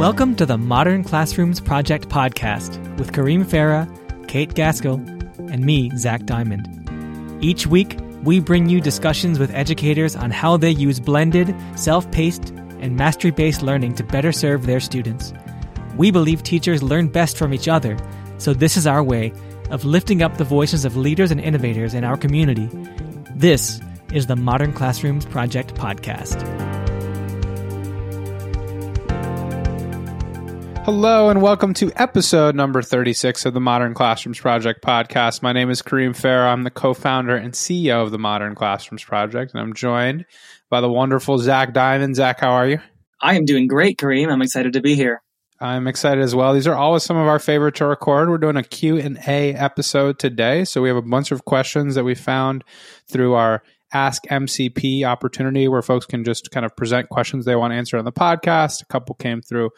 Welcome to the Modern Classrooms Project podcast with Kareem Farah, Kate Gaskell, and me, Zach Diamond. Each week, we bring you discussions with educators on how they use blended, self paced, and mastery based learning to better serve their students. We believe teachers learn best from each other, so this is our way of lifting up the voices of leaders and innovators in our community. This is the Modern Classrooms Project podcast. Hello and welcome to episode number 36 of the Modern Classrooms Project podcast. My name is Kareem Farah. I'm the co-founder and CEO of the Modern Classrooms Project, and I'm joined by the wonderful Zach Diamond. Zach, how are you? I am doing great, Kareem. I'm excited to be here. I'm excited as well. These are always some of our favorite to record. We're doing a Q&A episode today, so we have a bunch of questions that we found through our Ask MCP opportunity where folks can just kind of present questions they want to answer on the podcast. A couple came through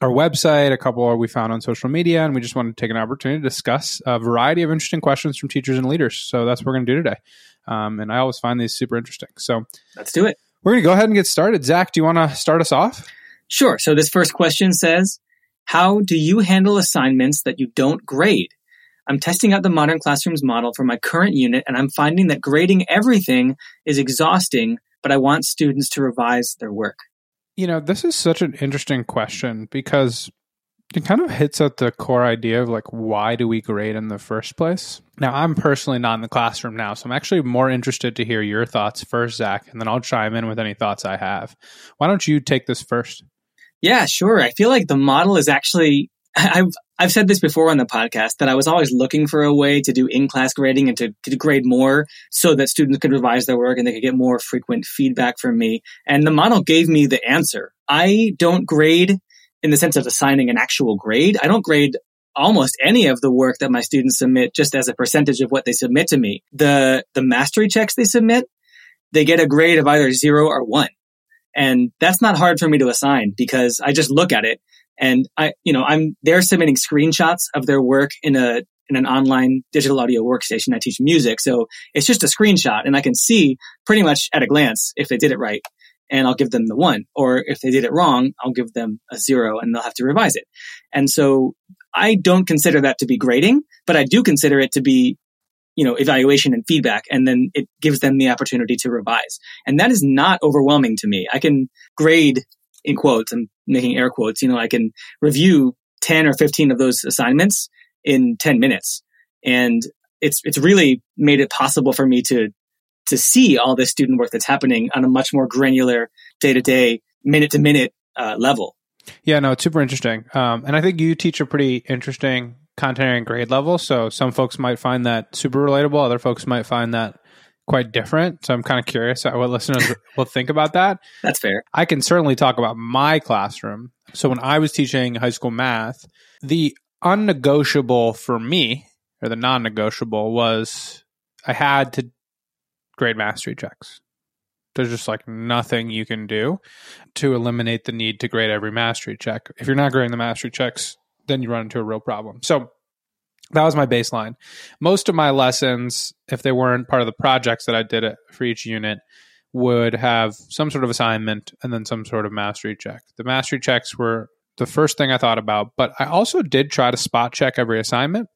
our website, a couple we found on social media, and we just wanted to take an opportunity to discuss a variety of interesting questions from teachers and leaders. So that's what we're going to do today. Um, and I always find these super interesting. So let's do it. We're going to go ahead and get started. Zach, do you want to start us off? Sure. So this first question says, how do you handle assignments that you don't grade? I'm testing out the modern classrooms model for my current unit and I'm finding that grading everything is exhausting, but I want students to revise their work. You know, this is such an interesting question because it kind of hits at the core idea of like why do we grade in the first place? Now i'm personally not in the classroom now so i'm actually more interested to hear your thoughts first zach and then i'll chime in with any thoughts i have. Why don't you take this first? Yeah sure. I feel like the model is actually i've i've said this before on the podcast that i was always looking for a way to do in-class grading and to, to grade more so that students could revise their work and they could get more frequent feedback from me and the model gave me the answer i don't grade in the sense of assigning an actual grade. I don't grade almost any of the work that my students submit just as a percentage of what they submit to me. The, the mastery checks they submit, they get a grade of either zero or one. And that's not hard for me to assign because I just look at it and I, you know, I'm, they're submitting screenshots of their work in a, in an online digital audio workstation. I teach music. So it's just a screenshot and I can see pretty much at a glance if they did it right and I'll give them the one. Or if they did it wrong, I'll give them a zero and they'll have to revise it. And so I don't consider that to be grading, but I do consider it to be, you know, evaluation and feedback. And then it gives them the opportunity to revise. And that is not overwhelming to me. I can grade in quotes, I'm making air quotes, you know, I can review 10 or 15 of those assignments in 10 minutes. And it's, it's really made it possible for me to to see all this student work that's happening on a much more granular day to day, minute to minute level. Yeah, no, it's super interesting. Um, and I think you teach a pretty interesting content and grade level. So some folks might find that super relatable. Other folks might find that quite different. So I'm kind of curious what listeners will think about that. That's fair. I can certainly talk about my classroom. So when I was teaching high school math, the unnegotiable for me, or the non negotiable, was I had to grade mastery checks. There's just like nothing you can do to eliminate the need to grade every mastery check. If you're not grading the mastery checks, then you run into a real problem. So that was my baseline. Most of my lessons, if they weren't part of the projects that I did for each unit, would have some sort of assignment and then some sort of mastery check. The mastery checks were the first thing I thought about, but I also did try to spot check every assignment.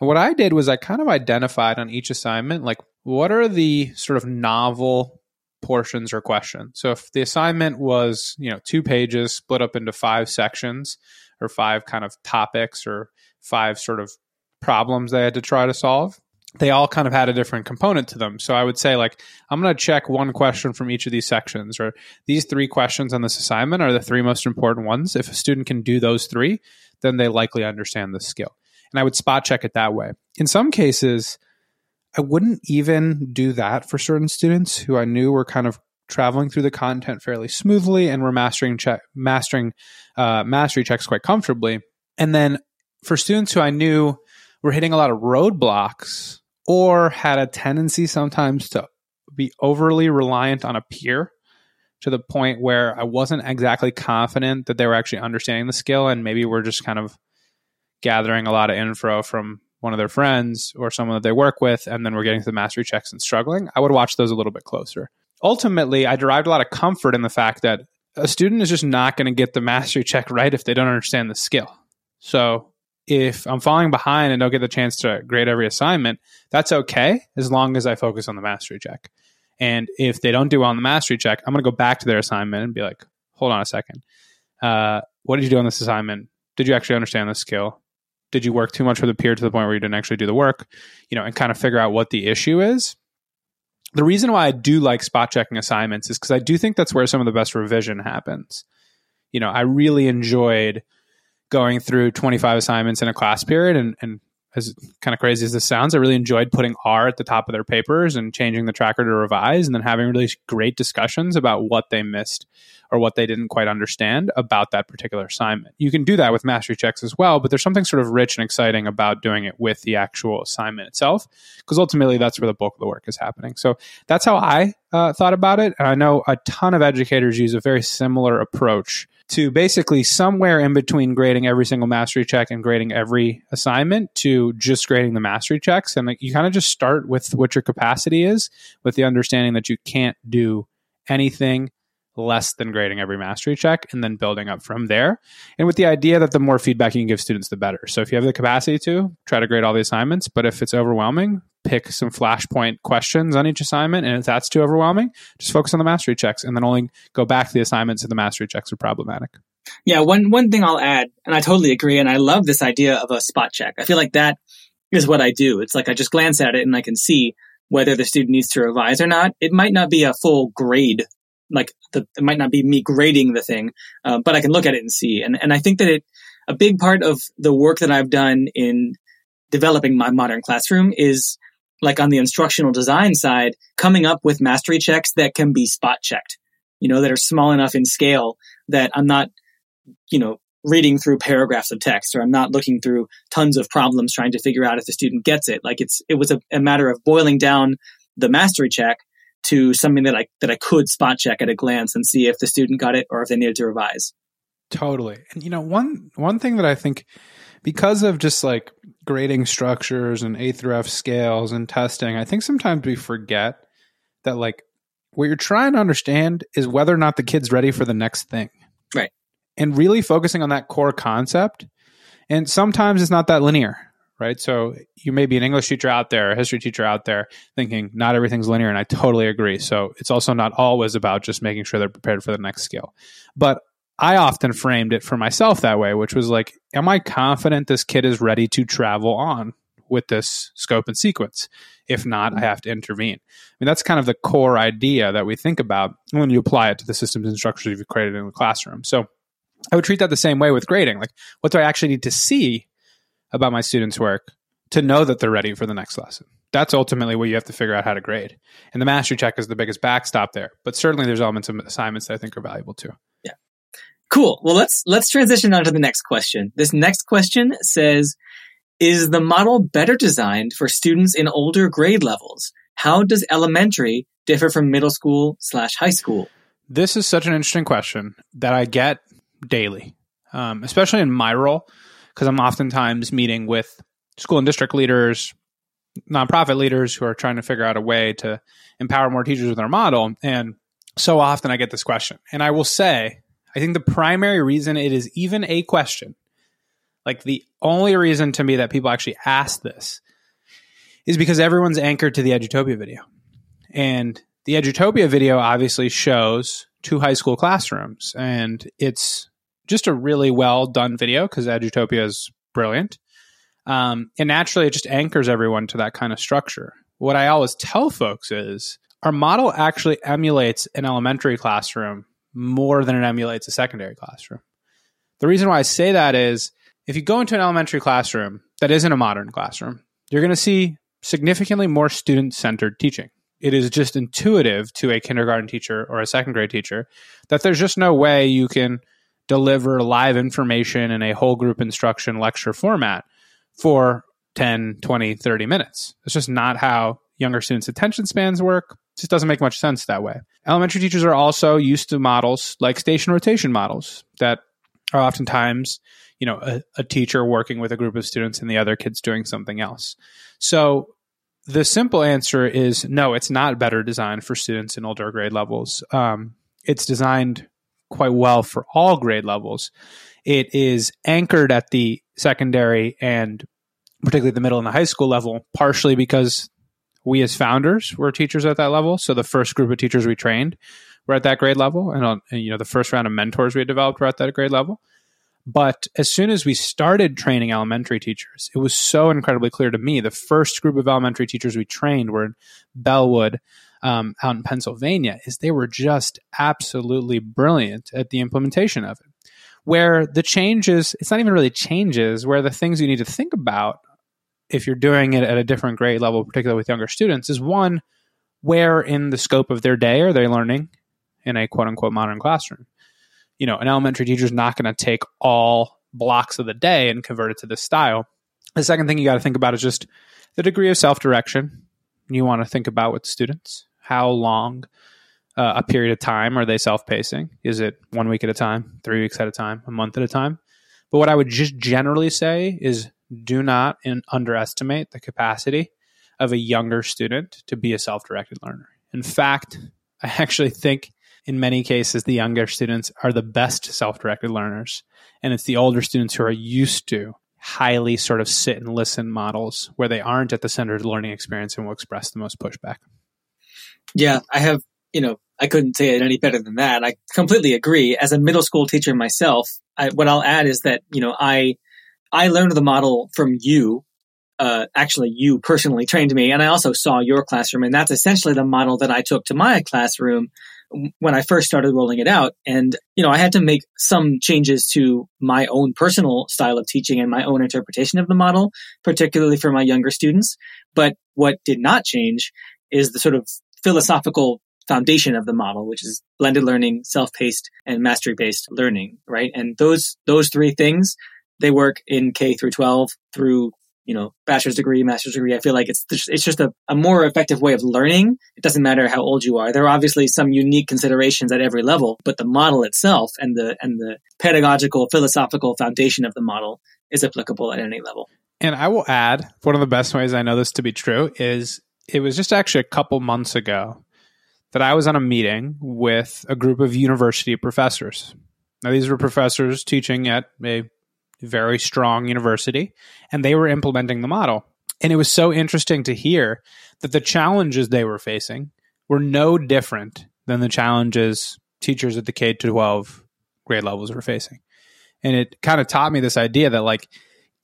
And what I did was I kind of identified on each assignment like what are the sort of novel portions or questions? So if the assignment was, you know, two pages split up into five sections or five kind of topics or five sort of problems they had to try to solve, they all kind of had a different component to them. So I would say, like, I'm going to check one question from each of these sections, or these three questions on this assignment are the three most important ones. If a student can do those three, then they likely understand the skill. And I would spot check it that way. In some cases, I wouldn't even do that for certain students who I knew were kind of traveling through the content fairly smoothly and were mastering check, mastering uh, mastery checks quite comfortably. And then for students who I knew were hitting a lot of roadblocks or had a tendency sometimes to be overly reliant on a peer to the point where I wasn't exactly confident that they were actually understanding the skill and maybe we're just kind of gathering a lot of info from one of their friends or someone that they work with, and then we're getting to the mastery checks and struggling, I would watch those a little bit closer. Ultimately, I derived a lot of comfort in the fact that a student is just not going to get the mastery check right if they don't understand the skill. So if I'm falling behind and don't get the chance to grade every assignment, that's okay as long as I focus on the mastery check. And if they don't do well on the mastery check, I'm going to go back to their assignment and be like, hold on a second. Uh, what did you do on this assignment? Did you actually understand the skill? Did you work too much with a peer to the point where you didn't actually do the work? You know, and kind of figure out what the issue is. The reason why I do like spot checking assignments is because I do think that's where some of the best revision happens. You know, I really enjoyed going through 25 assignments in a class period and, and as kind of crazy as this sounds, I really enjoyed putting R at the top of their papers and changing the tracker to revise and then having really great discussions about what they missed or what they didn't quite understand about that particular assignment. You can do that with mastery checks as well, but there's something sort of rich and exciting about doing it with the actual assignment itself, because ultimately that's where the bulk of the work is happening. So that's how I uh, thought about it. And I know a ton of educators use a very similar approach to basically somewhere in between grading every single mastery check and grading every assignment to just grading the mastery checks. And like you kind of just start with what your capacity is, with the understanding that you can't do anything less than grading every mastery check and then building up from there. And with the idea that the more feedback you can give students, the better. So if you have the capacity to, try to grade all the assignments. But if it's overwhelming, pick some flashpoint questions on each assignment. And if that's too overwhelming, just focus on the mastery checks and then only go back to the assignments if the mastery checks are problematic. Yeah, one one thing I'll add, and I totally agree, and I love this idea of a spot check. I feel like that is what I do. It's like I just glance at it and I can see whether the student needs to revise or not. It might not be a full grade like the, it might not be me grading the thing, uh, but I can look at it and see. And and I think that it a big part of the work that I've done in developing my modern classroom is like on the instructional design side, coming up with mastery checks that can be spot checked. You know, that are small enough in scale that I'm not, you know, reading through paragraphs of text or I'm not looking through tons of problems trying to figure out if the student gets it. Like it's, it was a, a matter of boiling down the mastery check to something that I that I could spot check at a glance and see if the student got it or if they needed to revise. Totally. And you know, one one thing that I think because of just like grading structures and A through F scales and testing, I think sometimes we forget that like what you're trying to understand is whether or not the kid's ready for the next thing. Right. And really focusing on that core concept. And sometimes it's not that linear right? So you may be an English teacher out there, a history teacher out there thinking not everything's linear, and I totally agree. So it's also not always about just making sure they're prepared for the next skill. But I often framed it for myself that way, which was like, am I confident this kid is ready to travel on with this scope and sequence? If not, I have to intervene. I mean, that's kind of the core idea that we think about when you apply it to the systems and structures you've created in the classroom. So I would treat that the same way with grading. Like, what do I actually need to see about my students' work to know that they're ready for the next lesson. That's ultimately what you have to figure out how to grade. And the mastery check is the biggest backstop there. But certainly there's elements of assignments that I think are valuable too. Yeah. Cool. Well, let's let's transition on to the next question. This next question says, is the model better designed for students in older grade levels? How does elementary differ from middle school slash high school? This is such an interesting question that I get daily, um, especially in my role because I'm oftentimes meeting with school and district leaders, nonprofit leaders who are trying to figure out a way to empower more teachers with our model. And so often I get this question. And I will say, I think the primary reason it is even a question, like the only reason to me that people actually ask this, is because everyone's anchored to the Edutopia video. And the Edutopia video obviously shows two high school classrooms, and it's just a really well done video because Edutopia is brilliant. Um, and naturally, it just anchors everyone to that kind of structure. What I always tell folks is our model actually emulates an elementary classroom more than it emulates a secondary classroom. The reason why I say that is if you go into an elementary classroom that isn't a modern classroom, you're going to see significantly more student centered teaching. It is just intuitive to a kindergarten teacher or a second grade teacher that there's just no way you can deliver live information in a whole group instruction lecture format for 10, 20, 30 minutes. It's just not how younger students' attention spans work. It just doesn't make much sense that way. Elementary teachers are also used to models like station rotation models that are oftentimes, you know, a, a teacher working with a group of students and the other kids doing something else. So the simple answer is no, it's not better designed for students in older grade levels. Um, it's designed quite well for all grade levels. It is anchored at the secondary and particularly the middle and the high school level, partially because we as founders were teachers at that level. So the first group of teachers we trained were at that grade level, and, on, and you know the first round of mentors we developed were at that grade level. But as soon as we started training elementary teachers, it was so incredibly clear to me. The first group of elementary teachers we trained were in Bellwood, um, out in Pennsylvania, is they were just absolutely brilliant at the implementation of it. Where the changes, it's not even really changes, where the things you need to think about if you're doing it at a different grade level, particularly with younger students, is one, where in the scope of their day are they learning in a quote unquote modern classroom? You know, an elementary teacher is not going to take all blocks of the day and convert it to this style. The second thing you got to think about is just the degree of self direction you want to think about with students. How long uh, a period of time are they self pacing? Is it one week at a time, three weeks at a time, a month at a time? But what I would just generally say is do not in, underestimate the capacity of a younger student to be a self directed learner. In fact, I actually think in many cases the younger students are the best self directed learners. And it's the older students who are used to highly sort of sit and listen models where they aren't at the center of the learning experience and will express the most pushback. Yeah, I have, you know, I couldn't say it any better than that. I completely agree. As a middle school teacher myself, I, what I'll add is that, you know, I I learned the model from you. Uh, actually, you personally trained me, and I also saw your classroom, and that's essentially the model that I took to my classroom when I first started rolling it out. And you know, I had to make some changes to my own personal style of teaching and my own interpretation of the model, particularly for my younger students. But what did not change is the sort of philosophical foundation of the model, which is blended learning, self-paced, and mastery-based learning, right? And those those three things they work in K through 12 through, you know, bachelor's degree, master's degree. I feel like it's it's just a, a more effective way of learning. It doesn't matter how old you are. There are obviously some unique considerations at every level, but the model itself and the, and the pedagogical, philosophical foundation of the model is applicable at any level. And I will add, one of the best ways I know this to be true is it was just actually a couple months ago that I was on a meeting with a group of university professors. Now, these were professors teaching at a very strong university, and they were implementing the model. And it was so interesting to hear that the challenges they were facing were no different than the challenges teachers at the K 12 grade levels were facing. And it kind of taught me this idea that, like,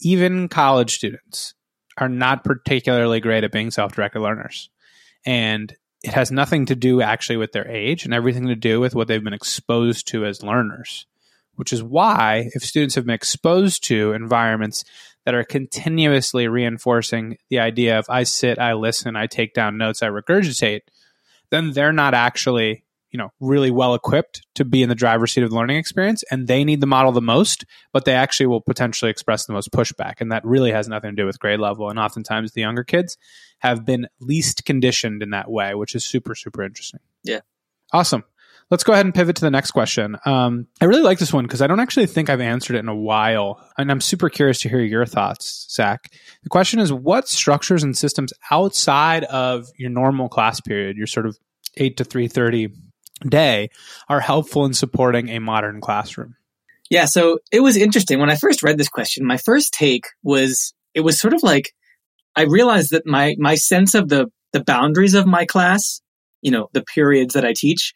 even college students are not particularly great at being self directed learners. And it has nothing to do actually with their age and everything to do with what they've been exposed to as learners which is why if students have been exposed to environments that are continuously reinforcing the idea of I sit, I listen, I take down notes, I regurgitate, then they're not actually, you know, really well equipped to be in the driver's seat of the learning experience and they need the model the most, but they actually will potentially express the most pushback. And that really has nothing to do with grade level. And oftentimes the younger kids have been least conditioned in that way, which is super, super interesting. Yeah. Awesome. Let's go ahead and pivot to the next question. Um, I really like this one because I don't actually think I've answered it in a while. And I'm super curious to hear your thoughts, Zach. The question is what structures and systems outside of your normal class period, your sort of 8 to 3.30 day, are helpful in supporting a modern classroom? Yeah, so it was interesting. When I first read this question, my first take was it was sort of like I realized that my my sense of the the boundaries of my class, you know, the periods that I teach,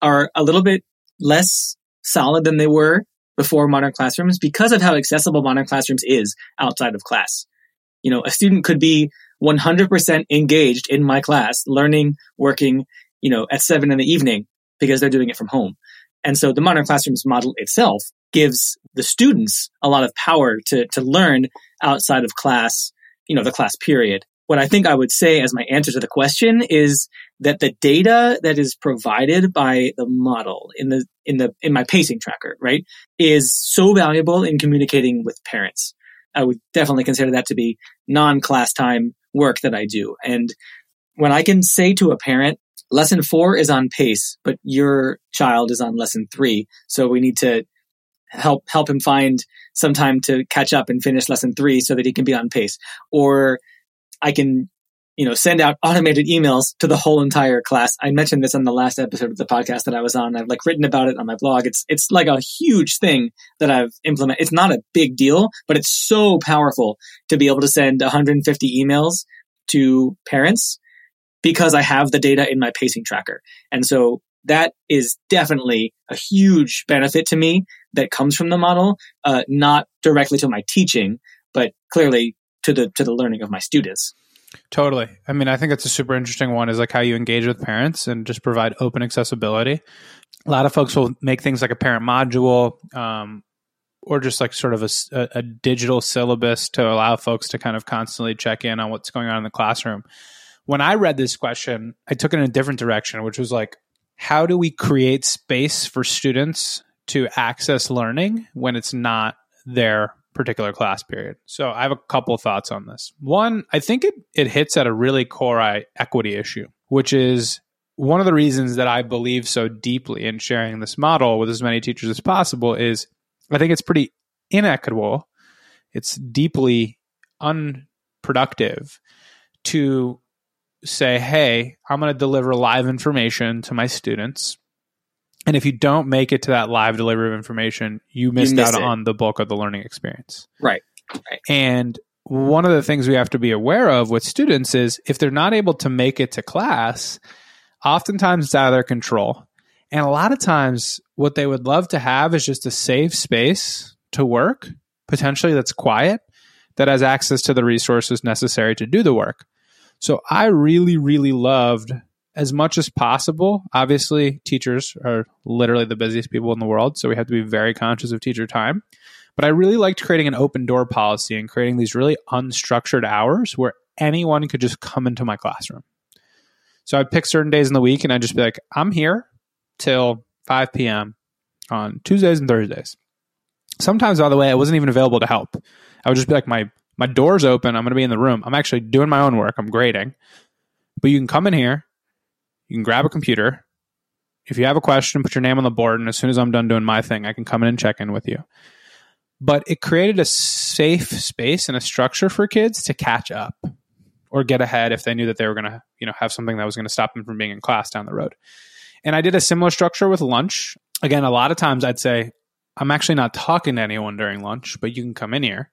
are a little bit less solid than they were before modern classrooms because of how accessible modern classrooms is outside of class. You know, a student could be 100% engaged in my class, learning, working, you know, at seven in the evening because they're doing it from home. And so the modern classrooms model itself gives the students a lot of power to, to learn outside of class, you know, the class period what I think I would say as my answer to the question is that the data that is provided by the model in the in the in my pacing tracker, right, is so valuable in communicating with parents. I would definitely consider that to be non-class time work that I do. And when I can say to a parent, lesson 4 is on pace, but your child is on lesson 3, so we need to help help him find some time to catch up and finish lesson 3 so that he can be on pace. Or I can you know, send out automated emails to the whole entire class. I mentioned this on the last episode of the podcast that I was on. I've like written about it on my blog. It's, it's like a huge thing that I've implemented. It's not a big deal, but it's so powerful to be able to send 150 emails to parents because I have the data in my pacing tracker. And so that is definitely a huge benefit to me that comes from the model, uh, not directly to my teaching, but clearly to the to the learning of my students. Totally. I mean, I think it's a super interesting one is like how you engage with parents and just provide open accessibility. A lot of folks will make things like a parent module um, or just like sort of a, a, digital syllabus to allow folks to kind of constantly check in on what's going on in the classroom. When I read this question, I took it in a different direction, which was like, how do we create space for students to access learning when it's not their particular class period. So I have a couple of thoughts on this. One, I think it, it hits at a really core equity issue, which is one of the reasons that I believe so deeply in sharing this model with as many teachers as possible is I think it's pretty inequitable. It's deeply unproductive to say, hey, I'm going to deliver live information to my students and if you don't make it to that live delivery of information, you missed you miss out it. on the bulk of the learning experience. Right. right. And one of the things we have to be aware of with students is if they're not able to make it to class, oftentimes it's out of their control. And a lot of times, what they would love to have is just a safe space to work, potentially that's quiet, that has access to the resources necessary to do the work. So I really, really loved as much as possible. Obviously, teachers are literally the busiest people in the world, so we have to be very conscious of teacher time. But I really liked creating an open door policy and creating these really unstructured hours where anyone could just come into my classroom. So I'd pick certain days in the week and I'd just be like, I'm here till 5 p.m. on Tuesdays and Thursdays. Sometimes, by the way, I wasn't even available to help. I would just be like, my my door's open. I'm going to be in the room. I'm actually doing my own work. I'm grading. But you can come in here you can grab a computer. If you have a question, put your name on the board, and as soon as I'm done doing my thing, I can come in and check in with you. But it created a safe space and a structure for kids to catch up or get ahead if they knew that they were going to, you know, have something that was going to stop them from being in class down the road. And I did a similar structure with lunch. Again, a lot of times I'd say, I'm actually not talking to anyone during lunch, but you can come in here.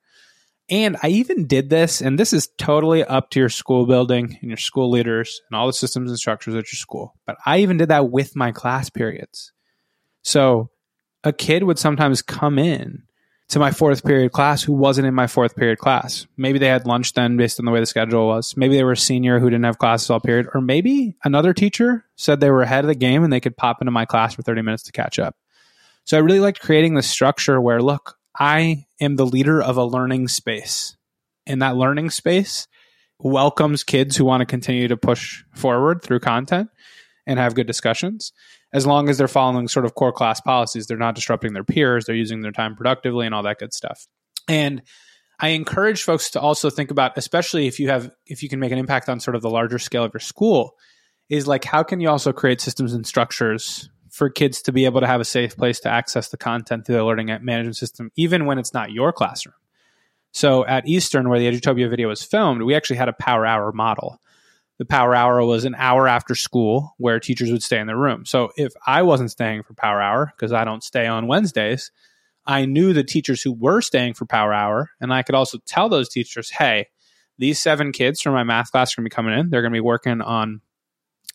And I even did this, and this is totally up to your school building and your school leaders and all the systems and structures at your school. But I even did that with my class periods. So a kid would sometimes come in to my fourth period class who wasn't in my fourth period class. Maybe they had lunch then based on the way the schedule was. Maybe they were a senior who didn't have classes all period. Or maybe another teacher said they were ahead of the game and they could pop into my class for 30 minutes to catch up. So I really liked creating this structure where, look, I am the leader of a learning space. And that learning space welcomes kids who want to continue to push forward through content and have good discussions. As long as they're following sort of core class policies, they're not disrupting their peers, they're using their time productively and all that good stuff. And I encourage folks to also think about, especially if you have, if you can make an impact on sort of the larger scale of your school, is like how can you also create systems and structures for kids to be able to have a safe place to access the content through the learning management system, even when it's not your classroom. So at Eastern, where the Edutopia video was filmed, we actually had a power hour model. The power hour was an hour after school where teachers would stay in their room. So if I wasn't staying for power hour, because I don't stay on Wednesdays, I knew the teachers who were staying for power hour, and I could also tell those teachers, hey, these seven kids from my math class are going to be coming in. They're going to be working on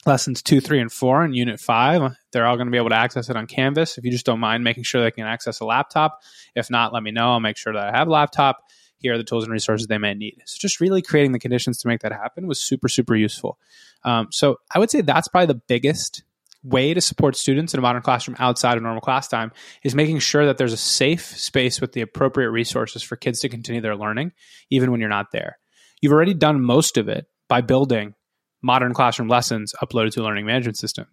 lessons two, three, and four in unit five. They're all going to be able to access it on Canvas. If you just don't mind making sure they can access a laptop. If not, let me know. I'll make sure that I have a laptop. Here are the tools and resources they may need. So just really creating the conditions to make that happen was super, super useful. Um, so I would say that's probably the biggest way to support students in a modern classroom outside of normal class time is making sure that there's a safe space with the appropriate resources for kids to continue their learning, even when you're not there. You've already done most of it by building modern classroom lessons uploaded to a learning management system.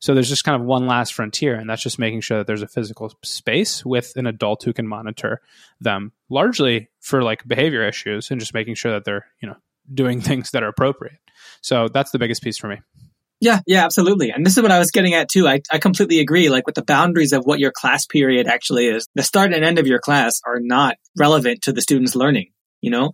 So there's just kind of one last frontier, and that's just making sure that there's a physical space with an adult who can monitor them, largely for like behavior issues, and just making sure that they're you know doing things that are appropriate. So that's the biggest piece for me. Yeah, yeah, absolutely. And this is what I was getting at too. I, I completely agree. Like with the boundaries of what your class period actually is, the start and end of your class are not relevant to the student's learning. You know,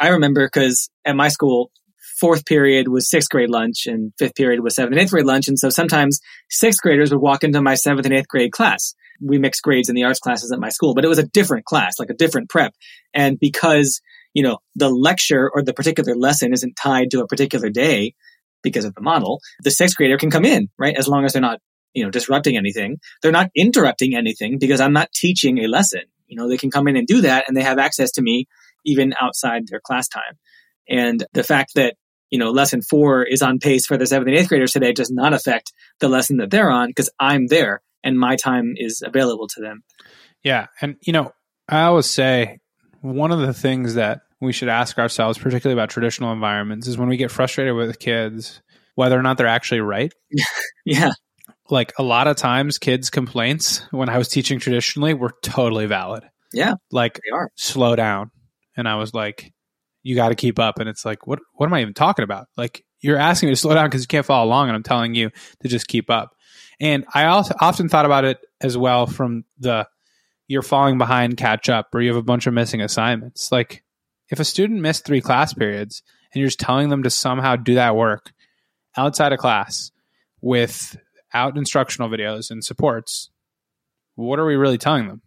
I remember because at my school, fourth period was sixth grade lunch and fifth period was seventh and eighth grade lunch. And so sometimes sixth graders would walk into my seventh and eighth grade class. We mixed grades in the arts classes at my school, but it was a different class, like a different prep. And because, you know, the lecture or the particular lesson isn't tied to a particular day because of the model, the sixth grader can come in, right? As long as they're not, you know, disrupting anything. They're not interrupting anything because I'm not teaching a lesson. You know, they can come in and do that and they have access to me even outside their class time. And the fact that, you know, lesson four is on pace for the seventh and eighth graders today does not affect the lesson that they're on because I'm there and my time is available to them. Yeah. And, you know, I always say one of the things that we should ask ourselves, particularly about traditional environments, is when we get frustrated with kids, whether or not they're actually right. yeah. Like a lot of times, kids' complaints when I was teaching traditionally were totally valid. Yeah. Like, they are. slow down. And I was like, you got to keep up. And it's like, what, what am I even talking about? Like, you're asking me to slow down because you can't follow along, and I'm telling you to just keep up. And I also often thought about it as well from the you're falling behind, catch up, or you have a bunch of missing assignments. Like, if a student missed three class periods and you're just telling them to somehow do that work outside of class without instructional videos and supports, what are we really telling them?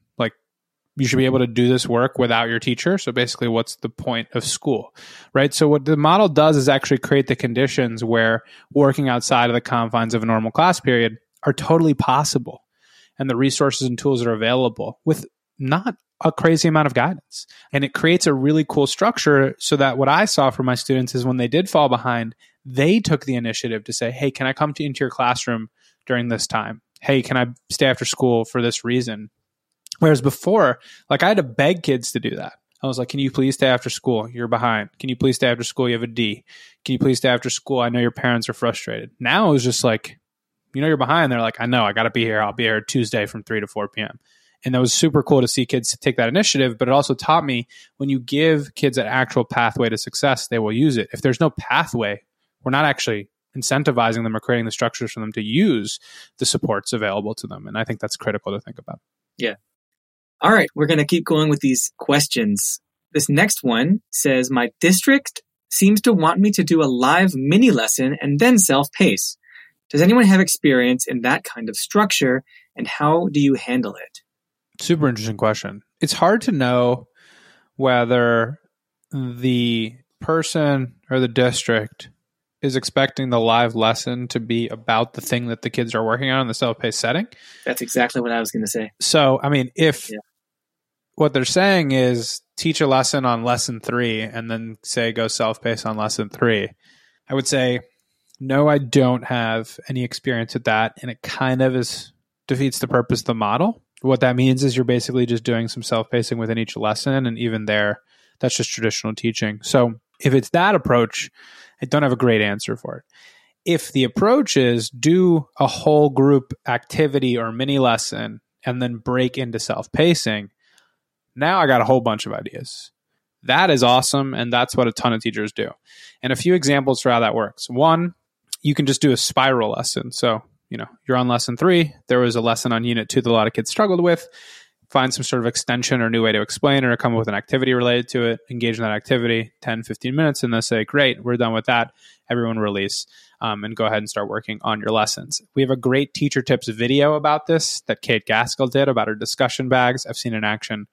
You should be mm-hmm. able to do this work without your teacher. So basically, what's the point of school, right? So what the model does is actually create the conditions where working outside of the confines of a normal class period are totally possible, and the resources and tools are available with not a crazy amount of guidance. And it creates a really cool structure so that what I saw for my students is when they did fall behind, they took the initiative to say, Hey, can I come to, into your classroom during this time? Hey, can I stay after school for this reason? Whereas before, like I had to beg kids to do that. I was like, can you please stay after school? You're behind. Can you please stay after school? You have a D. Can you please stay after school? I know your parents are frustrated. Now it was just like, you know, you're behind. They're like, I know, I got to be here. I'll be here Tuesday from 3 to 4 p.m. And that was super cool to see kids take that initiative. But it also taught me when you give kids an actual pathway to success, they will use it. If there's no pathway, we're not actually incentivizing them or creating the structures for them to use the supports available to them. And I think that's critical to think about. Yeah. All right, we're going to keep going with these questions. This next one says My district seems to want me to do a live mini lesson and then self pace. Does anyone have experience in that kind of structure and how do you handle it? Super interesting question. It's hard to know whether the person or the district is expecting the live lesson to be about the thing that the kids are working on in the self-paced setting. That's exactly what I was going to say. So, I mean, if Yeah. What they're saying is teach a lesson on lesson three and then say go self-paced on lesson three, I would say, no, I don't have any experience with that. And it kind of is defeats the purpose of the model. What that means is you're basically just doing some self-pacing within each lesson. And even there, that's just traditional teaching. So if it's that approach, I don't have a great answer for it. If the approach is do a whole group activity or mini lesson and then break into self pacing, now I got a whole bunch of ideas. That is awesome. And that's what a ton of teachers do. And a few examples for how that works. One, you can just do a spiral lesson. So, you know, you're on lesson three. There was a lesson on unit two that a lot of kids struggled with. Find some sort of extension or new way to explain or come up with an activity related to it, engage in that activity 10, 15 minutes, and then say, great, we're done with that. Everyone release um, and go ahead and start working on your lessons. We have a great teacher tips video about this that Kate Gaskell did about her discussion bags. I've seen in action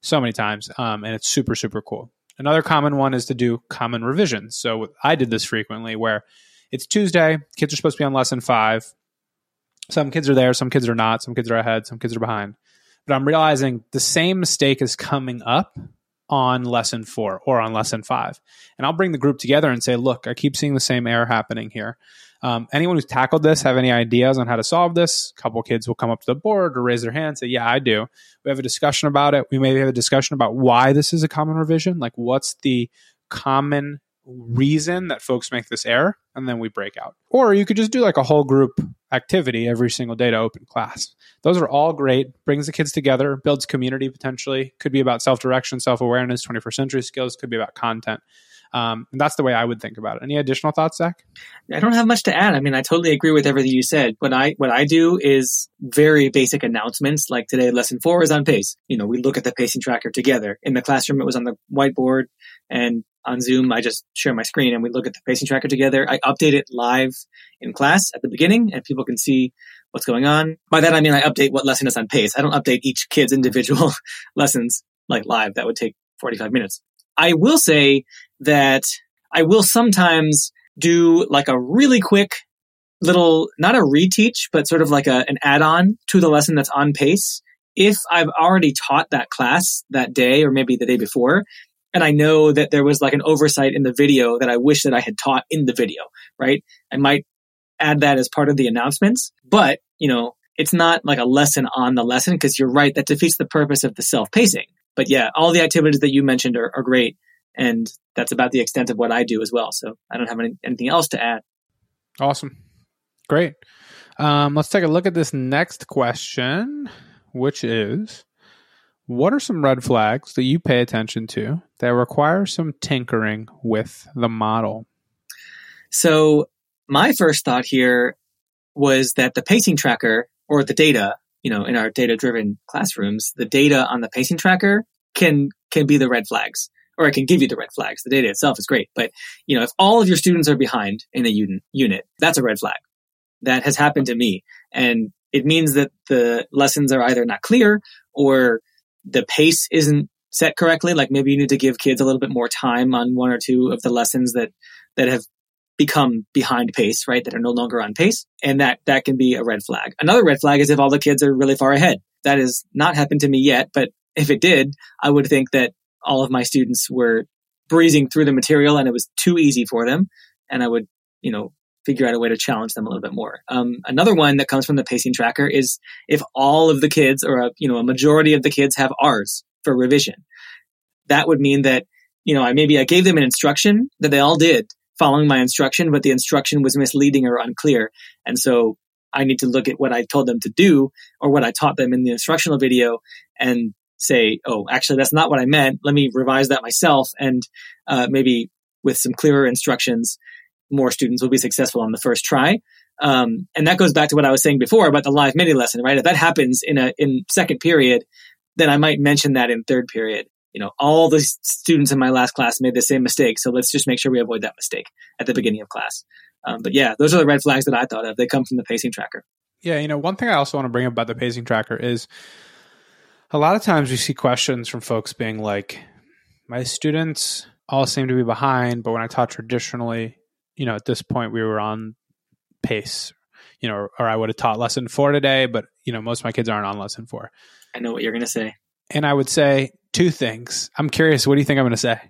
so many times, um, and it's super, super cool. Another common one is to do common revisions. So I did this frequently where it's Tuesday, kids are supposed to be on lesson five. Some kids are there, some kids are not, some kids are ahead, some kids are behind. But I'm realizing the same mistake is coming up on lesson four or on lesson five. And I'll bring the group together and say, look, I keep seeing the same error happening here. Um, anyone who's tackled this have any ideas on how to solve this? A couple kids will come up to the board or raise their hand and say, yeah, I do. We have a discussion about it. We maybe have a discussion about why this is a common revision. Like, what's the common reason that folks make this error? And then we break out. Or you could just do like a whole group activity every single day to open class. Those are all great, brings the kids together, builds community potentially. Could be about self direction, self awareness, 21st century skills, could be about content. Um, and that's the way I would think about it. Any additional thoughts, Zach? I don't have much to add. I mean, I totally agree with everything you said. What I what I do is very basic announcements. Like today, lesson four is on pace. You know, we look at the pacing tracker together. In the classroom, it was on the whiteboard, and on Zoom, I just share my screen and we look at the pacing tracker together. I update it live in class at the beginning, and people can see what's going on. By that, I mean I update what lesson is on pace. I don't update each kid's individual lessons like live. That would take 45 minutes. I will say that I will sometimes do like a really quick little, not a reteach, but sort of like a, an add on to the lesson that's on pace. If I've already taught that class that day or maybe the day before, and I know that there was like an oversight in the video that I wish that I had taught in the video, right? I might add that as part of the announcements, but you know, it's not like a lesson on the lesson because you're right. That defeats the purpose of the self pacing. But yeah, all the activities that you mentioned are, are great. And that's about the extent of what I do as well. So I don't have any, anything else to add. Awesome. Great. Um, let's take a look at this next question, which is what are some red flags that you pay attention to that require some tinkering with the model? So my first thought here was that the pacing tracker or the data you know, in our data driven classrooms, the data on the pacing tracker can, can be the red flags or it can give you the red flags. The data itself is great. But, you know, if all of your students are behind in a unit, that's a red flag. That has happened to me. And it means that the lessons are either not clear or the pace isn't set correctly. Like maybe you need to give kids a little bit more time on one or two of the lessons that, that have become behind pace, right? That are no longer on pace. And that, that can be a red flag. Another red flag is if all the kids are really far ahead. That has not happened to me yet, but if it did, I would think that all of my students were breezing through the material and it was too easy for them. And I would, you know, figure out a way to challenge them a little bit more. Um, another one that comes from the pacing tracker is if all of the kids or a, you know, a majority of the kids have R's for revision. That would mean that, you know, I maybe I gave them an instruction that they all did following my instruction, but the instruction was misleading or unclear. And so I need to look at what I told them to do or what I taught them in the instructional video and say, oh, actually, that's not what I meant. Let me revise that myself. And uh, maybe with some clearer instructions, more students will be successful on the first try. Um, and that goes back to what I was saying before about the live mini lesson, right? If that happens in a in second period, then I might mention that in third period you know, all the students in my last class made the same mistake. So let's just make sure we avoid that mistake at the beginning of class. Um, but yeah, those are the red flags that I thought of. They come from the pacing tracker. Yeah, you know, one thing I also want to bring up about the pacing tracker is a lot of times we see questions from folks being like, my students all seem to be behind, but when I taught traditionally, you know, at this point we were on pace, you know, or, or I would have taught lesson four today, but, you know, most of my kids aren't on lesson four. I know what you're going to say. And I would say two things. I'm curious, what do you think I'm going to say?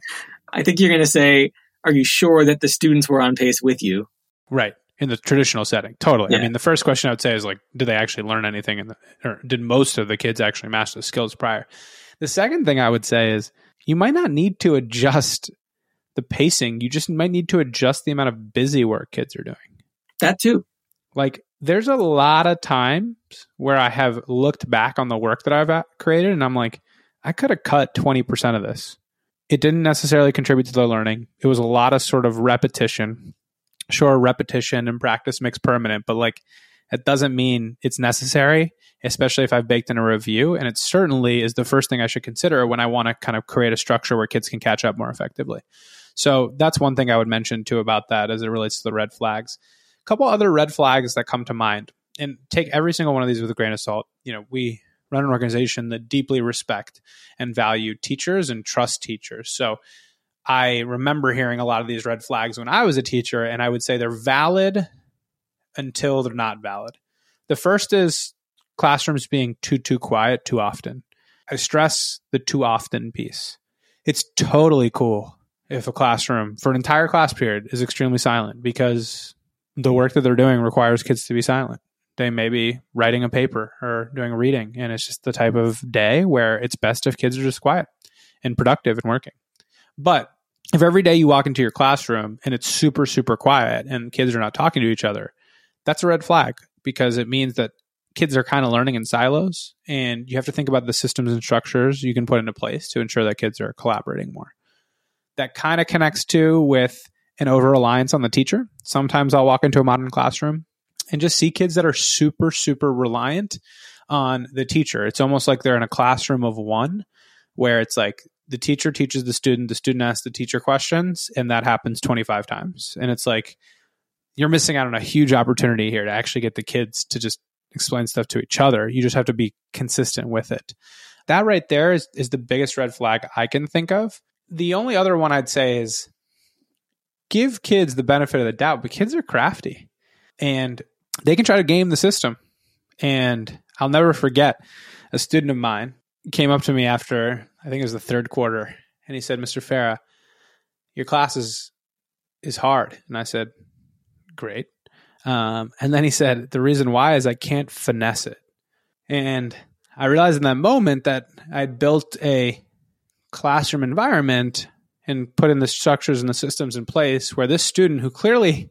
I think you're going to say, Are you sure that the students were on pace with you? Right. In the traditional setting. Totally. Yeah. I mean, the first question I would say is like, did they actually learn anything? In the, or did most of the kids actually master the skills prior? The second thing I would say is you might not need to adjust the pacing. You just might need to adjust the amount of busy work kids are doing. That too. Like, there's a lot of times where I have looked back on the work that I've uh, created and I'm like, I could have cut 20% of this. It didn't necessarily contribute to the learning. It was a lot of sort of repetition. Sure, repetition and practice makes permanent, but like it doesn't mean it's necessary, especially if I've baked in a review. And it certainly is the first thing I should consider when I want to kind of create a structure where kids can catch up more effectively. So that's one thing I would mention too about that as it relates to the red flags. A couple other red flags that come to mind, and take every single one of these with a grain of salt. You know, we run an organization that deeply respect and value teachers and trust teachers. So I remember hearing a lot of these red flags when I was a teacher, and I would say they're valid until they're not valid. The first is classrooms being too too quiet too often. I stress the too often piece. It's totally cool if a classroom for an entire class period is extremely silent because the work that they're doing requires kids to be silent they may be writing a paper or doing a reading. And it's just the type of day where it's best if kids are just quiet and productive and working. But if every day you walk into your classroom and it's super, super quiet and kids are not talking to each other, that's a red flag because it means that kids are kind of learning in silos and you have to think about the systems and structures you can put into place to ensure that kids are collaborating more. that kind of connects to with an over reliance on the teacher. Sometimes I'll walk into a modern classroom and just see kids that are super, super reliant on the teacher. It's almost like they're in a classroom of one where it's like the teacher teaches the student, the student asks the teacher questions, and that happens 25 times. And it's like you're missing out on a huge opportunity here to actually get the kids to just explain stuff to each other. You just have to be consistent with it. That right there is, is the biggest red flag I can think of. The only other one I'd say is give kids the benefit of the doubt, but kids are crafty and they can try to game the system. And I'll never forget a student of mine came up to me after I think it was the third quarter, and he said, "Mr. Farah, your class is is hard." And I said, "Great." Um, and then he said, "The reason why is I can't finesse it." And I realized in that moment that I'd built a classroom environment and put in the structures and the systems in place where this student who clearly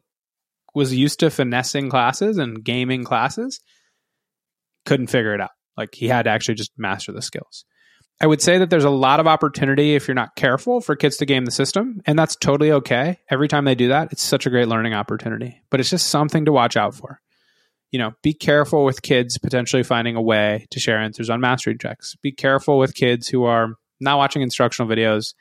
was used to finessing classes and gaming classes couldn't figure it out. Like he had to actually just master the skills. I would say that there's a lot of opportunity if you're not careful for kids to game the system, and that's totally okay. Every time they do that, it's such a great learning opportunity, but it's just something to watch out for. You know, be careful with kids potentially finding a way to share answers on mastery checks. Be careful with kids who are not watching instructional videos,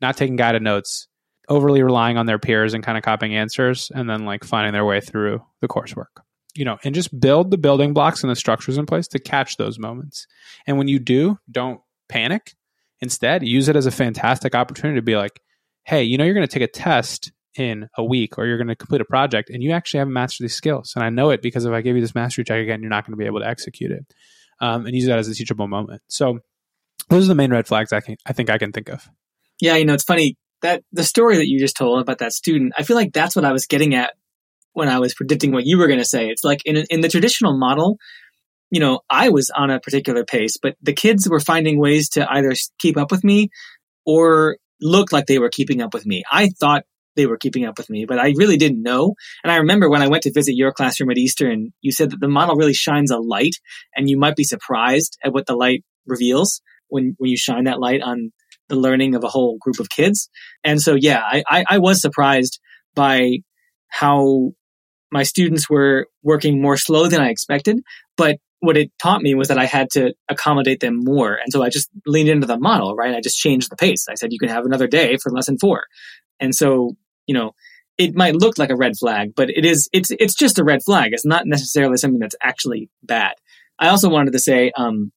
not taking guided notes, overly relying on their peers and kind of copying answers, and then like finding their way through the coursework. You know, and just build the building blocks and the structures in place to catch those moments. And when you do, don't panic. Instead, use it as a fantastic opportunity to be like, hey, you know, you're going to take a test in a week or you're going to complete a project and you actually haven't mastered these skills. And I know it because if I give you this mastery check again, you're not going to be able to execute it um, and use that as a teachable moment. So those are the main red flags I, can, I think I can think of. Yeah, you know, it's funny that the story that you just told about that student, I feel like that's what I was getting at when I was predicting what you were going to say. It's like in, in the traditional model, you know, I was on a particular pace, but the kids were finding ways to either keep up with me or look like they were keeping up with me. I thought they were keeping up with me, but I really didn't know. And I remember when I went to visit your classroom at Eastern, you said that the model really shines a light and you might be surprised at what the light reveals when, when you shine that light on the learning of a whole group of kids. And so, yeah, I, I, I was surprised by how my students were working more slow than I expected, but what it taught me was that I had to accommodate them more. And so I just leaned into the model, right? I just changed the pace. I said, you can have another day for lesson four. And so, you know, it might look like a red flag, but it is, it's, it's just a red flag. It's not necessarily something that's actually bad. I also wanted to say, um,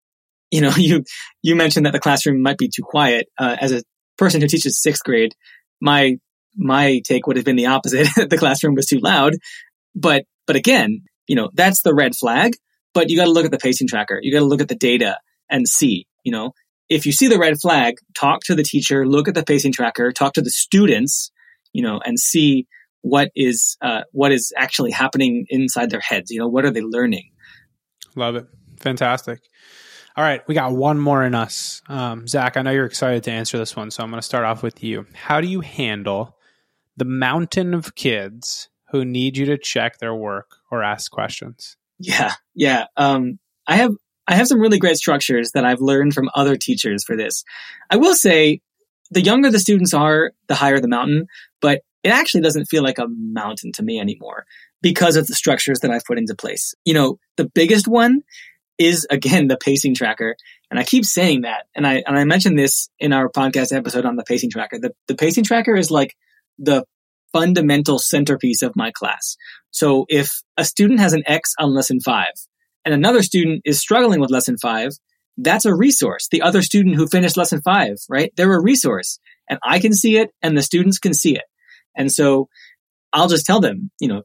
you know, you, you mentioned that the classroom might be too quiet. Uh, as a person who teaches sixth grade, my, my take would have been the opposite. the classroom was too loud. But, but again, you know, that's the red flag but you got to look at the pacing tracker. You got to look at the data and see, you know, if you see the red flag, talk to the teacher, look at the pacing tracker, talk to the students, you know, and see what is uh, what is actually happening inside their heads. You know, what are they learning? Love it, fantastic. All right, we got one more in us. Um, Zach, I know you're excited to answer this one, so I'm going to start off with you. How do you handle the mountain of kids who need you to check their work or ask questions? Yeah, yeah. Um, I have I have some really great structures that I've learned from other teachers for this. I will say, the younger the students are, the higher the mountain. But it actually doesn't feel like a mountain to me anymore because of the structures that I've put into place. You know, the biggest one is again the pacing tracker. And I keep saying that. And I and I mentioned this in our podcast episode on the pacing tracker. The the pacing tracker is like the fundamental centerpiece of my class. So if a student has an X on lesson five and another student is struggling with lesson five, that's a resource. The other student who finished lesson five, right? They're a resource and I can see it and the students can see it. And so I'll just tell them, you know,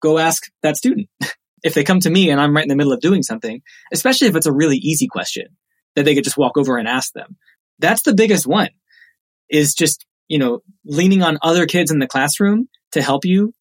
go ask that student. if they come to me and I'm right in the middle of doing something, especially if it's a really easy question that they could just walk over and ask them. That's the biggest one is just you know, leaning on other kids in the classroom to help you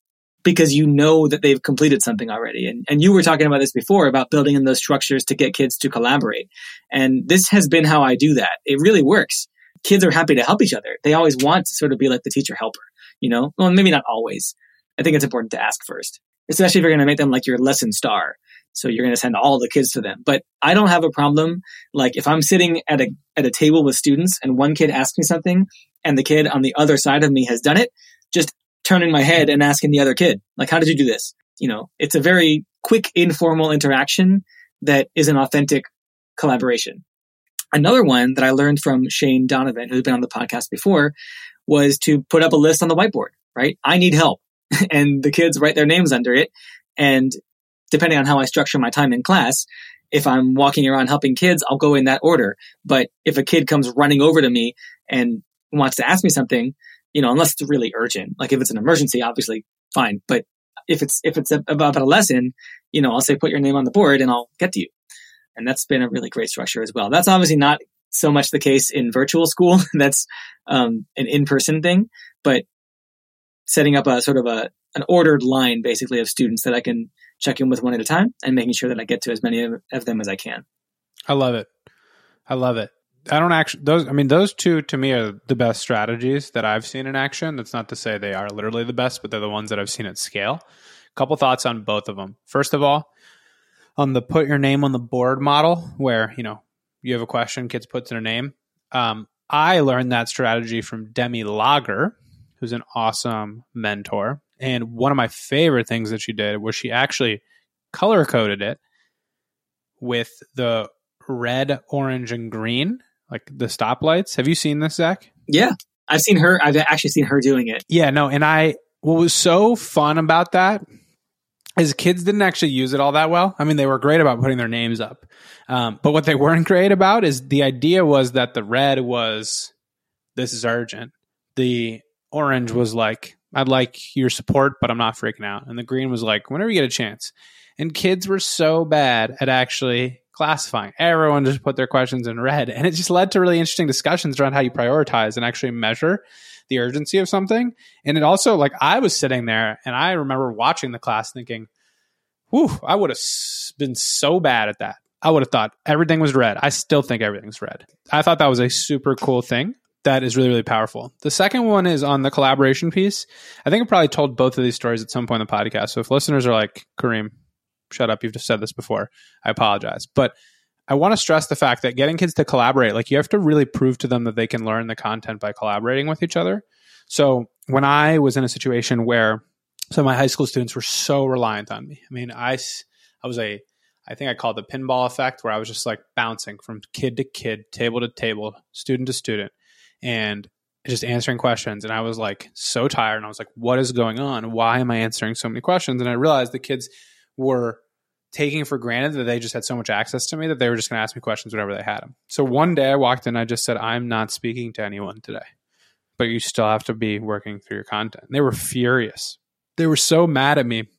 because you know that they've completed something already. And, and you were talking about this before about building in those structures to get kids to collaborate. And this has been how I do that. It really works. Kids are happy to help each other. They always want to sort of be like the teacher helper, you know? Well, maybe not always. I think it's important to ask first, especially if you're going to make them like your lesson star. So you're going to send all the kids to them. But I don't have a problem. Like if I'm sitting at a, at a table with students and one kid asks me something and the kid on the other side of me has done it, just turning my head and asking the other kid, like, how did you do this? You know, it's a very quick, informal interaction that is an authentic collaboration. Another one that I learned from Shane Donovan, who's been on the podcast before, was to put up a list on the whiteboard, right? I need help. and the kids write their names under it. And depending on how I structure my time in class, if I'm walking around helping kids, I'll go in that order. But if a kid comes running over to me and wants to ask me something, you know, unless it's really urgent, like if it's an emergency, obviously fine. But if it's, if it's about a lesson, you know, I'll say, put your name on the board and I'll get to you. And that's been a really great structure as well. That's obviously not so much the case in virtual school. that's um, an in-person thing, but setting up a sort of a an ordered line basically of students that I can check in with one at a time and making sure that I get to as many of, them as I can. I love it. I love it. I don't actually those I mean those two to me are the best strategies that I've seen in action. That's not to say they are literally the best, but they're the ones that I've seen at scale. A couple thoughts on both of them. First of all, on the put your name on the board model where, you know, you have a question, kids puts their name. Um, I learned that strategy from Demi Lager, who's an awesome mentor. And one of my favorite things that she did was she actually color coded it with the red, orange, and green, like the stoplights. Have you seen this, Zach? Yeah. I've seen her. I've actually seen her doing it. Yeah, no. And I, what was so fun about that is kids didn't actually use it all that well. I mean, they were great about putting their names up. Um, but what they weren't great about is the idea was that the red was, this is urgent. The orange was like, I'd like your support, but I'm not freaking out. And the green was like, whenever you get a chance. And kids were so bad at actually classifying. Everyone just put their questions in red. And it just led to really interesting discussions around how you prioritize and actually measure the urgency of something. And it also, like, I was sitting there and I remember watching the class thinking, whew, I would have been so bad at that. I would have thought everything was red. I still think everything's red. I thought that was a super cool thing that is really, really powerful. The second one is on the collaboration piece. I think I probably told both of these stories at some point in the podcast. So if listeners are like, Kareem, shut up, you've just said this before, I apologize. But I want to stress the fact that getting kids to collaborate, like you have to really prove to them that they can learn the content by collaborating with each other. So when I was in a situation where some of my high school students were so reliant on me, I mean, I, I was a, I think I called the pinball effect where I was just like bouncing from kid to kid, table to table, student to student, and just answering questions. And I was like so tired. And I was like, what is going on? Why am I answering so many questions? And I realized the kids were taking for granted that they just had so much access to me that they were just going to ask me questions whenever they had them. So one day I walked in, I just said, I'm not speaking to anyone today, but you still have to be working through your content. And they were furious. They were so mad at me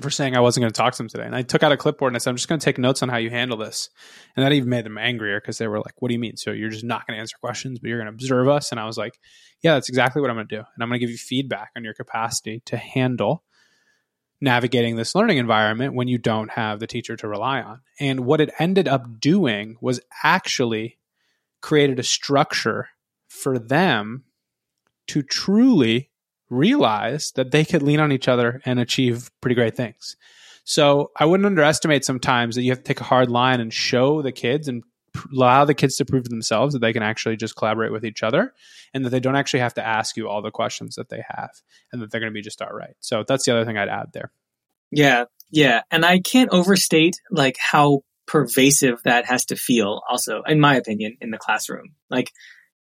for saying I wasn't going to talk to them today. And I took out a clipboard and I said, I'm just going to take notes on how you handle this. And that even made them angrier because they were like, What do you mean? So you're just not going to answer questions, but you're going to observe us? And I was like, Yeah, that's exactly what I'm going to do. And I'm going to give you feedback on your capacity to handle navigating this learning environment when you don't have the teacher to rely on. And what it ended up doing was actually created a structure for them to truly realize that they could lean on each other and achieve pretty great things. So I wouldn't underestimate sometimes that you have to take a hard line and show the kids and allow the kids to prove to themselves that they can actually just collaborate with each other and that they don't actually have to ask you all the questions that they have and that they're going to be just all right. So that's the other thing I'd add there. Yeah. Yeah. And I can't overstate like how pervasive that has to feel also, in my opinion, in the classroom. Like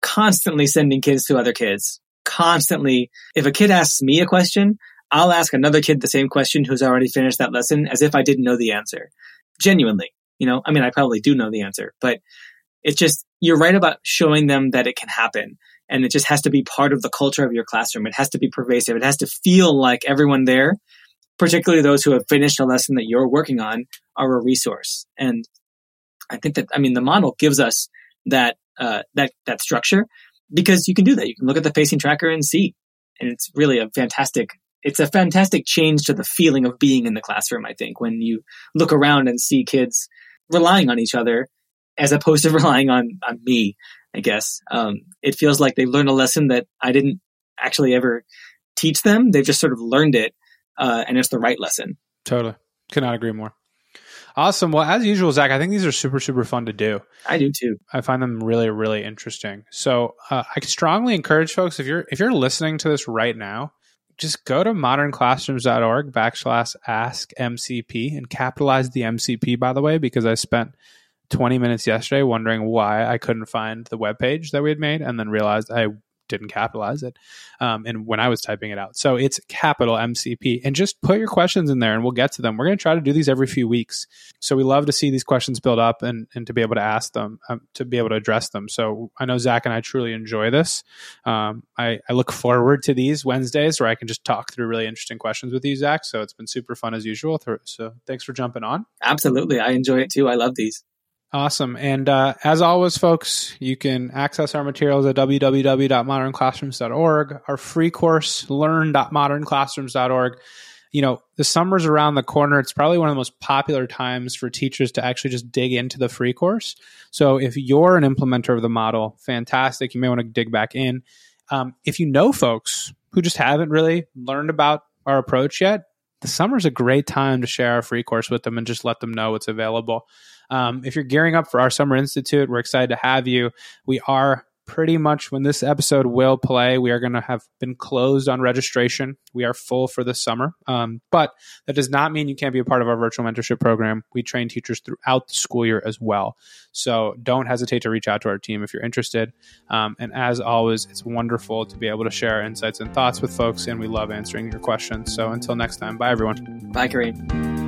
constantly sending kids to other kids, constantly. If a kid asks me a question, I'll ask another kid the same question who's already finished that lesson as if I didn't know the answer. Genuinely. You know, I mean, I probably do know the answer, but it's just, you're right about showing them that it can happen. And it just has to be part of the culture of your classroom. It has to be pervasive. It has to feel like everyone there, particularly those who have finished a lesson that you're working on, are a resource. And I think that, I mean, the model gives us that, uh, that, that structure because you can do that. You can look at the pacing tracker and see. And it's really a fantastic it's a fantastic change to the feeling of being in the classroom, I think, when you look around and see kids relying on each other as opposed to relying on, on me, I guess. Um, it feels like they learned a lesson that I didn't actually ever teach them. They've just sort of learned it, uh, and it's the right lesson. Totally. Cannot agree more. Awesome. Well, as usual, Zach, I think these are super, super fun to do. I do too. I find them really, really interesting. So uh, I strongly encourage folks if you're if you're listening to this right now, just go to modernclassrooms.org backslash ask MCP and capitalize the MCP by the way, because I spent 20 minutes yesterday wondering why I couldn't find the web page that we had made and then realized I didn't capitalize it um, and when I was typing it out. So it's capital MCP and just put your questions in there and we'll get to them. We're going to try to do these every few weeks. So we love to see these questions build up and, and to be able to ask them, um, to be able to address them. So I know Zach and I truly enjoy this. Um, I, I look forward to these Wednesdays where I can just talk through really interesting questions with you, Zach. So it's been super fun as usual. So thanks for jumping on. Absolutely. I enjoy it too. I love these. Awesome. And uh, as always, folks, you can access our materials at www.modernclassrooms.org. Our free course, learn.modernclassrooms.org. You know, the summer's around the corner. It's probably one of the most popular times for teachers to actually just dig into the free course. So if you're an implementer of the model, fantastic. You may want to dig back in. Um, if you know folks who just haven't really learned about our approach yet, the summer's a great time to share our free course with them and just let them know it's available. Um, if you're gearing up for our Summer Institute, we're excited to have you. We are pretty much when this episode will play, we are going to have been closed on registration. We are full for the summer, um, but that does not mean you can't be a part of our virtual mentorship program. We train teachers throughout the school year as well. So don't hesitate to reach out to our team if you're interested. Um, and as always, it's wonderful to be able to share insights and thoughts with folks, and we love answering your questions. So until next time, bye everyone. Bye, Kareem.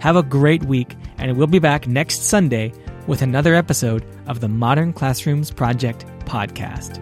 Have a great week, and we'll be back next Sunday with another episode of the Modern Classrooms Project podcast.